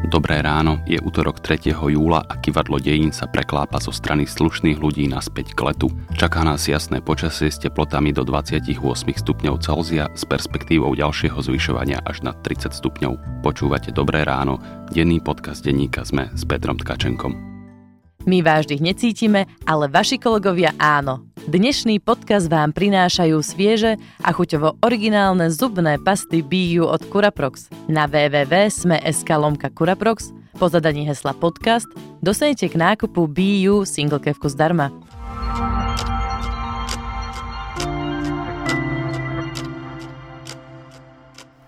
Dobré ráno, je útorok 3. júla a kivadlo dejín sa preklápa zo strany slušných ľudí naspäť k letu. Čaká nás jasné počasie s teplotami do 28 stupňov Celzia s perspektívou ďalšieho zvyšovania až na 30 stupňov. Počúvate Dobré ráno, denný podcast denníka sme s Petrom Tkačenkom. My váš dých necítime, ale vaši kolegovia áno. Dnešný podcast vám prinášajú svieže a chuťovo originálne zubné pasty BU od Curaprox. Na www.sme.sk lomka Curaprox po zadaní hesla podcast dostanete k nákupu BU single kevku zdarma.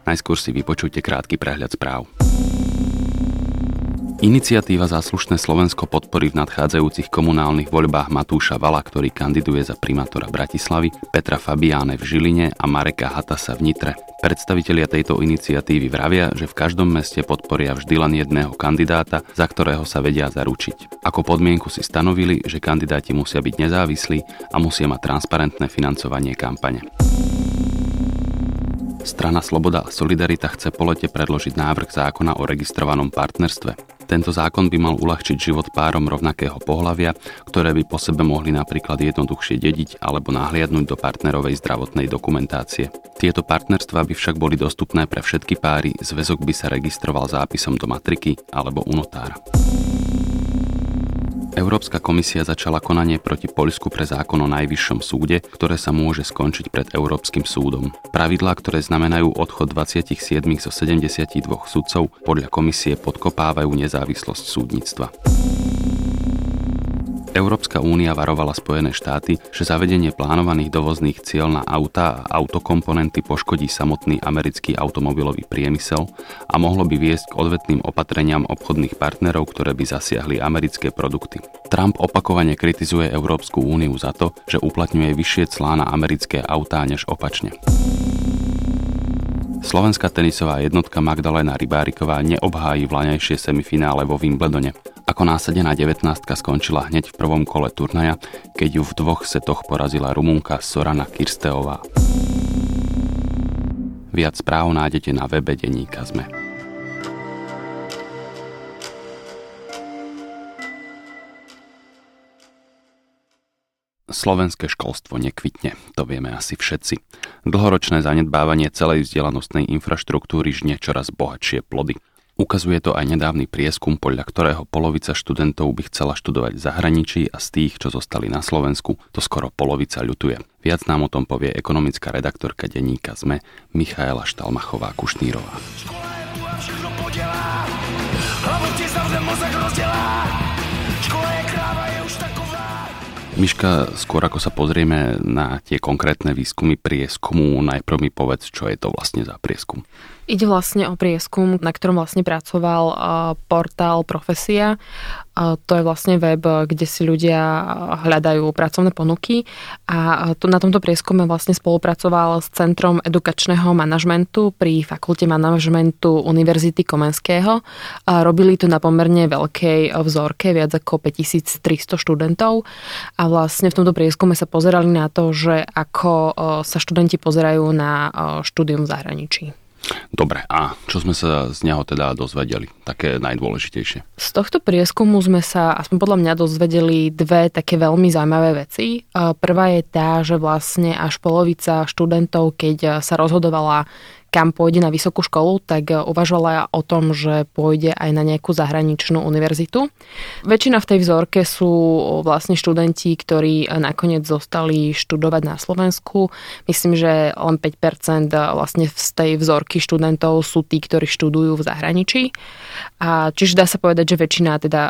Najskôr si vypočujte krátky prehľad správ. Iniciatíva Záslušné Slovensko podporí v nadchádzajúcich komunálnych voľbách Matúša Vala, ktorý kandiduje za primátora Bratislavy, Petra Fabiáne v Žiline a Mareka Hatasa v Nitre. Predstavitelia tejto iniciatívy vravia, že v každom meste podporia vždy len jedného kandidáta, za ktorého sa vedia zaručiť. Ako podmienku si stanovili, že kandidáti musia byť nezávislí a musia mať transparentné financovanie kampane. Strana Sloboda a Solidarita chce po lete predložiť návrh zákona o registrovanom partnerstve. Tento zákon by mal uľahčiť život párom rovnakého pohľavia, ktoré by po sebe mohli napríklad jednoduchšie dediť alebo nahliadnúť do partnerovej zdravotnej dokumentácie. Tieto partnerstva by však boli dostupné pre všetky páry, zväzok by sa registroval zápisom do matriky alebo u notára. Európska komisia začala konanie proti Poľsku pre zákon o najvyššom súde, ktoré sa môže skončiť pred Európskym súdom. Pravidlá, ktoré znamenajú odchod 27 zo 72 sudcov, podľa komisie podkopávajú nezávislosť súdnictva. Európska únia varovala Spojené štáty, že zavedenie plánovaných dovozných cieľ na auta a autokomponenty poškodí samotný americký automobilový priemysel a mohlo by viesť k odvetným opatreniam obchodných partnerov, ktoré by zasiahli americké produkty. Trump opakovane kritizuje Európsku úniu za to, že uplatňuje vyššie clá na americké autá než opačne. Slovenská tenisová jednotka Magdalena Rybáriková neobhájí vlaňajšie semifinále vo Wimbledone. Ako násadená 19 skončila hneď v prvom kole turnaja, keď ju v dvoch setoch porazila Rumunka Sorana Kirsteová. Viac správ nájdete na webe Deníka Zme. Slovenské školstvo nekvitne, to vieme asi všetci. Dlhoročné zanedbávanie celej vzdelanostnej infraštruktúry žne čoraz bohatšie plody. Ukazuje to aj nedávny prieskum, podľa ktorého polovica študentov by chcela študovať v zahraničí a z tých, čo zostali na Slovensku, to skoro polovica ľutuje. Viac nám o tom povie ekonomická redaktorka denníka ZME Michaela Štalmachová-Kušnírová. Škola je Miška, skôr ako sa pozrieme na tie konkrétne výskumy prieskumu, najprv mi povedz, čo je to vlastne za prieskum. Ide vlastne o prieskum, na ktorom vlastne pracoval portál Profesia. To je vlastne web, kde si ľudia hľadajú pracovné ponuky a na tomto prieskume vlastne spolupracoval s Centrom edukačného manažmentu pri Fakulte manažmentu Univerzity Komenského. Robili to na pomerne veľkej vzorke, viac ako 5300 študentov vlastne v tomto prieskume sa pozerali na to, že ako sa študenti pozerajú na štúdium v zahraničí. Dobre, a čo sme sa z neho teda dozvedeli? Také najdôležitejšie. Z tohto prieskumu sme sa, aspoň podľa mňa, dozvedeli dve také veľmi zaujímavé veci. Prvá je tá, že vlastne až polovica študentov, keď sa rozhodovala, kam pôjde na vysokú školu, tak uvažovala o tom, že pôjde aj na nejakú zahraničnú univerzitu. Väčšina v tej vzorke sú vlastne študenti, ktorí nakoniec zostali študovať na Slovensku. Myslím, že len 5% vlastne z tej vzorky študentov sú tí, ktorí študujú v zahraničí. A čiže dá sa povedať, že väčšina teda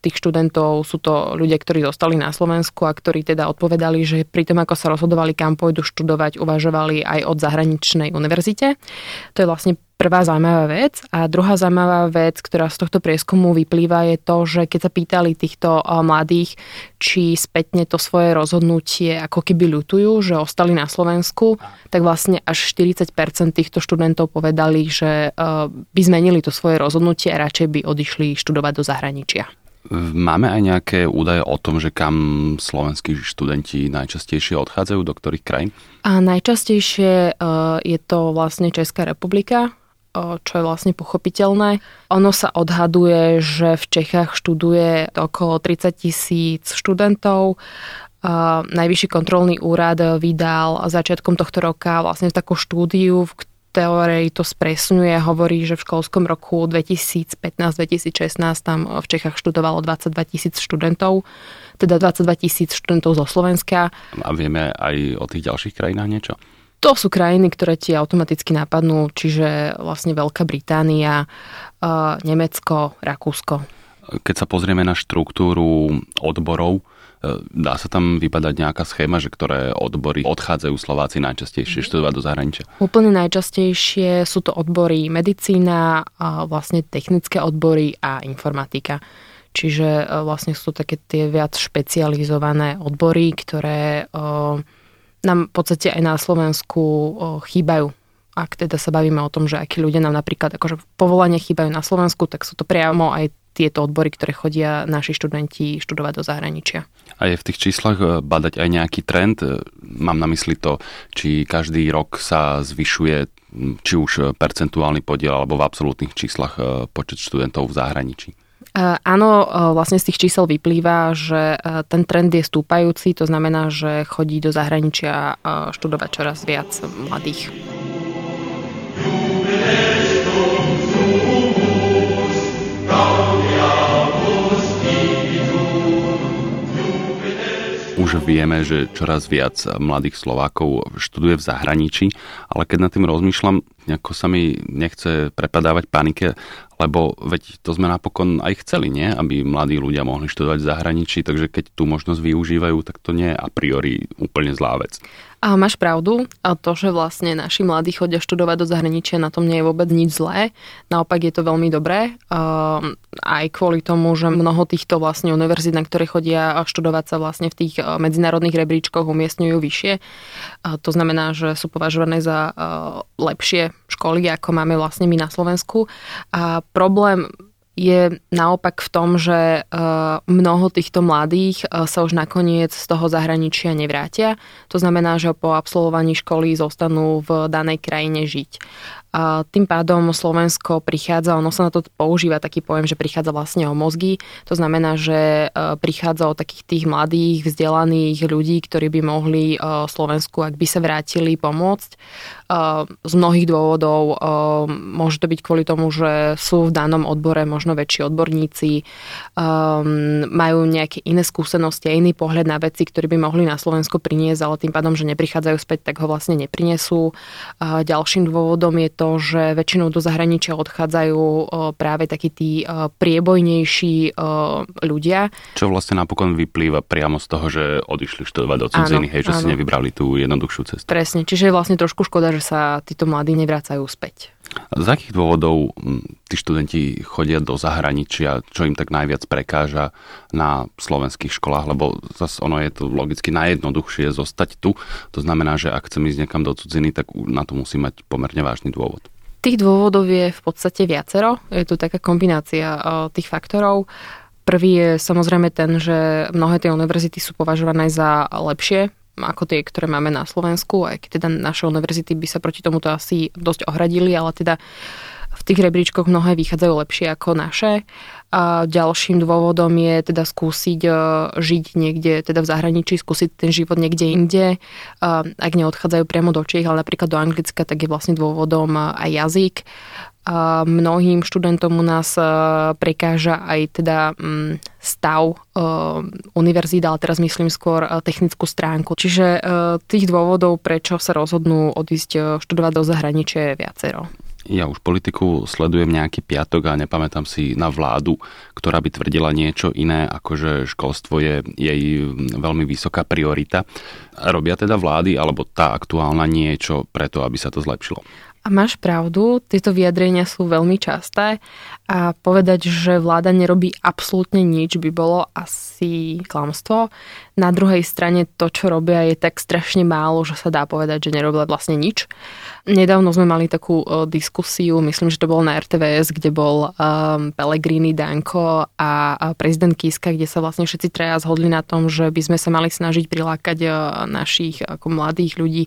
tých študentov sú to ľudia, ktorí zostali na Slovensku a ktorí teda odpovedali, že pri tom, ako sa rozhodovali, kam pôjdu študovať, uvažovali aj od zahraničnej univerzity svete. To je vlastne prvá zaujímavá vec. A druhá zaujímavá vec, ktorá z tohto prieskumu vyplýva, je to, že keď sa pýtali týchto mladých, či spätne to svoje rozhodnutie ako keby ľutujú, že ostali na Slovensku, tak vlastne až 40% týchto študentov povedali, že by zmenili to svoje rozhodnutie a radšej by odišli študovať do zahraničia. Máme aj nejaké údaje o tom, že kam slovenskí študenti najčastejšie odchádzajú, do ktorých krajín? A najčastejšie uh, je to vlastne Česká republika, čo je vlastne pochopiteľné. Ono sa odhaduje, že v Čechách študuje okolo 30 tisíc študentov. Najvyšší kontrolný úrad vydal začiatkom tohto roka vlastne takú štúdiu, v ktorej to spresňuje, hovorí, že v školskom roku 2015-2016 tam v Čechách študovalo 22 tisíc študentov, teda 22 tisíc študentov zo Slovenska. A vieme aj o tých ďalších krajinách niečo? To sú krajiny, ktoré ti automaticky napadnú, čiže vlastne Veľká Británia, Nemecko, Rakúsko. Keď sa pozrieme na štruktúru odborov, dá sa tam vypadať nejaká schéma, že ktoré odbory odchádzajú Slováci najčastejšie študovať do zahraničia? Úplne najčastejšie sú to odbory medicína, vlastne technické odbory a informatika. Čiže e, vlastne sú to také tie viac špecializované odbory, ktoré nám v podstate aj na Slovensku chýbajú. Ak teda sa bavíme o tom, že akí ľudia nám napríklad akože povolania chýbajú na Slovensku, tak sú to priamo aj tieto odbory, ktoré chodia naši študenti študovať do zahraničia. A je v tých číslach e, badať aj nejaký trend? E, mám na mysli to, či každý rok sa zvyšuje či už percentuálny podiel alebo v absolútnych číslach e, počet študentov v zahraničí. Áno, vlastne z tých čísel vyplýva, že ten trend je stúpajúci, to znamená, že chodí do zahraničia študovať čoraz viac mladých. Už vieme, že čoraz viac mladých Slovákov študuje v zahraničí, ale keď nad tým rozmýšľam, nejako sa mi nechce prepadávať panike, lebo veď to sme napokon aj chceli, nie? Aby mladí ľudia mohli študovať v zahraničí, takže keď tú možnosť využívajú, tak to nie je a priori úplne zlá vec. A máš pravdu, a to, že vlastne naši mladí chodia študovať do zahraničia, na tom nie je vôbec nič zlé. Naopak je to veľmi dobré. Ehm, aj kvôli tomu, že mnoho týchto vlastne univerzít, na ktoré chodia študovať sa vlastne v tých e, medzinárodných rebríčkoch umiestňujú vyššie. To znamená, že sú považované za e, lepšie školy, ako máme vlastne my na Slovensku. A problém je naopak v tom, že e, mnoho týchto mladých e, sa už nakoniec z toho zahraničia nevrátia. To znamená, že po absolvovaní školy zostanú v danej krajine žiť. A tým pádom Slovensko prichádza, ono sa na to používa taký pojem, že prichádza vlastne o mozgy. To znamená, že e, prichádza o takých tých mladých, vzdelaných ľudí, ktorí by mohli e, Slovensku, ak by sa vrátili, pomôcť. E, z mnohých dôvodov môže to byť kvôli tomu, že sú v danom odbore možno väčší odborníci, majú nejaké iné skúsenosti a iný pohľad na veci, ktorý by mohli na Slovensku priniesť, ale tým pádom, že neprichádzajú späť, tak ho vlastne neprinesú. Ďalším dôvodom je to, to, že väčšinou do zahraničia odchádzajú práve takí tí priebojnejší ľudia. Čo vlastne napokon vyplýva priamo z toho, že odišli študovať do cudziny, hej, že áno. si nevybrali tú jednoduchšiu cestu. Presne, čiže je vlastne trošku škoda, že sa títo mladí nevracajú späť. Z akých dôvodov tí študenti chodia do zahraničia, čo im tak najviac prekáža na slovenských školách, lebo zase ono je to logicky najjednoduchšie zostať tu. To znamená, že ak chcem ísť niekam do cudziny, tak na to musí mať pomerne vážny dôvod. Tých dôvodov je v podstate viacero. Je tu taká kombinácia tých faktorov. Prvý je samozrejme ten, že mnohé tie univerzity sú považované za lepšie ako tie, ktoré máme na Slovensku, aj keď teda naše univerzity by sa proti tomuto asi dosť ohradili, ale teda v tých rebríčkoch mnohé vychádzajú lepšie ako naše. A ďalším dôvodom je teda skúsiť e, žiť niekde, teda v zahraničí, skúsiť ten život niekde inde. Ak neodchádzajú priamo do Čiech, ale napríklad do Anglicka, tak je vlastne dôvodom aj jazyk. A mnohým študentom u nás e, prekáža aj teda mm, stav e, univerzít, ale teraz myslím skôr e, technickú stránku. Čiže tých dôvodov, prečo sa rozhodnú odísť študovať do zahraničia je viacero. Ja už politiku sledujem nejaký piatok a nepamätám si na vládu, ktorá by tvrdila niečo iné, ako že školstvo je jej veľmi vysoká priorita. Robia teda vlády alebo tá aktuálna niečo preto, aby sa to zlepšilo? A máš pravdu, tieto vyjadrenia sú veľmi časté a povedať, že vláda nerobí absolútne nič, by bolo asi klamstvo. Na druhej strane to, čo robia, je tak strašne málo, že sa dá povedať, že nerobia vlastne nič. Nedávno sme mali takú diskusiu, myslím, že to bolo na RTVS, kde bol um, Pellegrini, Danko a, a prezident Kiska, kde sa vlastne všetci traja zhodli na tom, že by sme sa mali snažiť prilákať našich ako mladých ľudí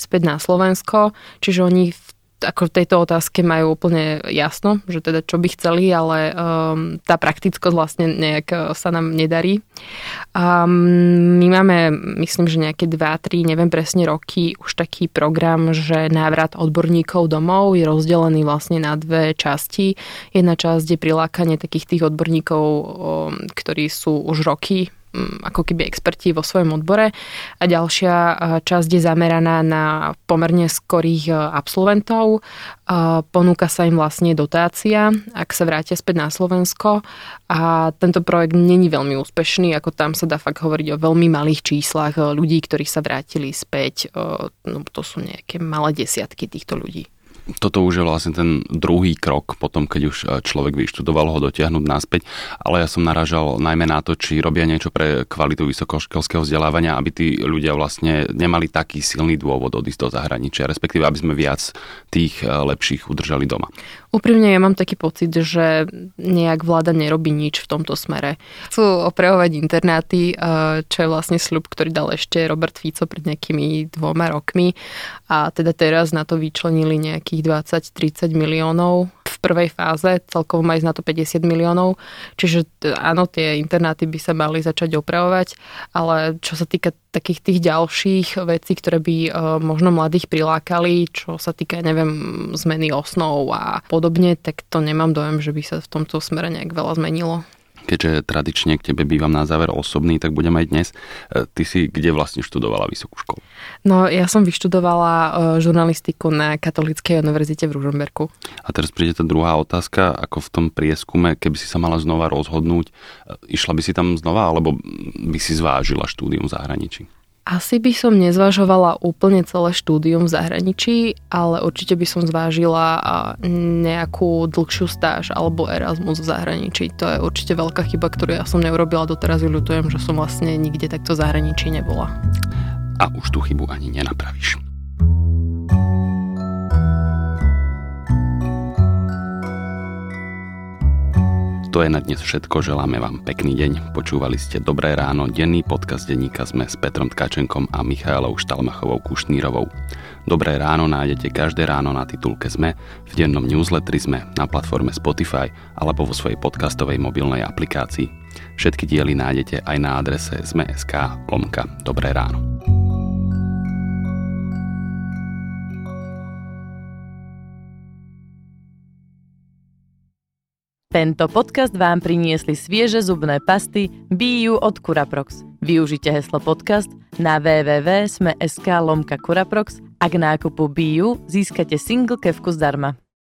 späť na Slovensko. Čiže oni v ako v tejto otázke majú úplne jasno, že teda čo by chceli, ale um, tá praktickosť vlastne nejak uh, sa nám nedarí. Um, my máme, myslím, že nejaké 2-3, neviem presne roky, už taký program, že návrat odborníkov domov je rozdelený vlastne na dve časti. Jedna časť je prilákanie takých tých odborníkov, um, ktorí sú už roky ako keby experti vo svojom odbore a ďalšia časť je zameraná na pomerne skorých absolventov. Ponúka sa im vlastne dotácia, ak sa vrátia späť na Slovensko a tento projekt není veľmi úspešný, ako tam sa dá fakt hovoriť o veľmi malých číslach ľudí, ktorí sa vrátili späť. No, to sú nejaké malé desiatky týchto ľudí toto už je vlastne ten druhý krok potom, keď už e, človek vyštudoval ho dotiahnuť naspäť, ale ja som naražal najmä na to, či robia niečo pre kvalitu vysokoškolského vzdelávania, aby tí ľudia vlastne nemali taký silný dôvod odísť do zahraničia, respektíve aby sme viac tých e, lepších udržali doma. Úprimne ja mám taký pocit, že nejak vláda nerobí nič v tomto smere. Chcú opravovať internáty, e, čo je vlastne sľub, ktorý dal ešte Robert Fico pred nejakými dvoma rokmi a teda teraz na to vyčlenili nejaký nejakých 20-30 miliónov prvej fáze, celkovo má ísť na to 50 miliónov, čiže áno, tie internáty by sa mali začať opravovať, ale čo sa týka takých tých ďalších vecí, ktoré by uh, možno mladých prilákali, čo sa týka, neviem, zmeny osnov a podobne, tak to nemám dojem, že by sa v tomto smere nejak veľa zmenilo keďže tradične k tebe bývam na záver osobný, tak budem aj dnes. E, ty si kde vlastne študovala vysokú školu? No, ja som vyštudovala e, žurnalistiku na Katolíckej univerzite v Ružomberku. A teraz príde tá druhá otázka, ako v tom prieskume, keby si sa mala znova rozhodnúť, e, išla by si tam znova, alebo by si zvážila štúdium v zahraničí? Asi by som nezvažovala úplne celé štúdium v zahraničí, ale určite by som zvážila nejakú dlhšiu stáž alebo Erasmus v zahraničí. To je určite veľká chyba, ktorú ja som neurobila doteraz. Ľutujem, že som vlastne nikde takto v zahraničí nebola. A už tú chybu ani nenapravíš. To je na dnes všetko, želáme vám pekný deň. Počúvali ste Dobré ráno, denný podcast denníka sme s Petrom Tkačenkom a Michailou Štalmachovou Kušnírovou. Dobré ráno nájdete každé ráno na titulke ZME, v dennom newsletteri ZME, na platforme Spotify alebo vo svojej podcastovej mobilnej aplikácii. Všetky diely nájdete aj na adrese zme.sk lomka Dobré ráno. Tento podcast vám priniesli svieže zubné pasty BU od Curaprox. Využite heslo podcast na www.sme.sk lomka Curaprox a nákupu BU získate single kevku zdarma.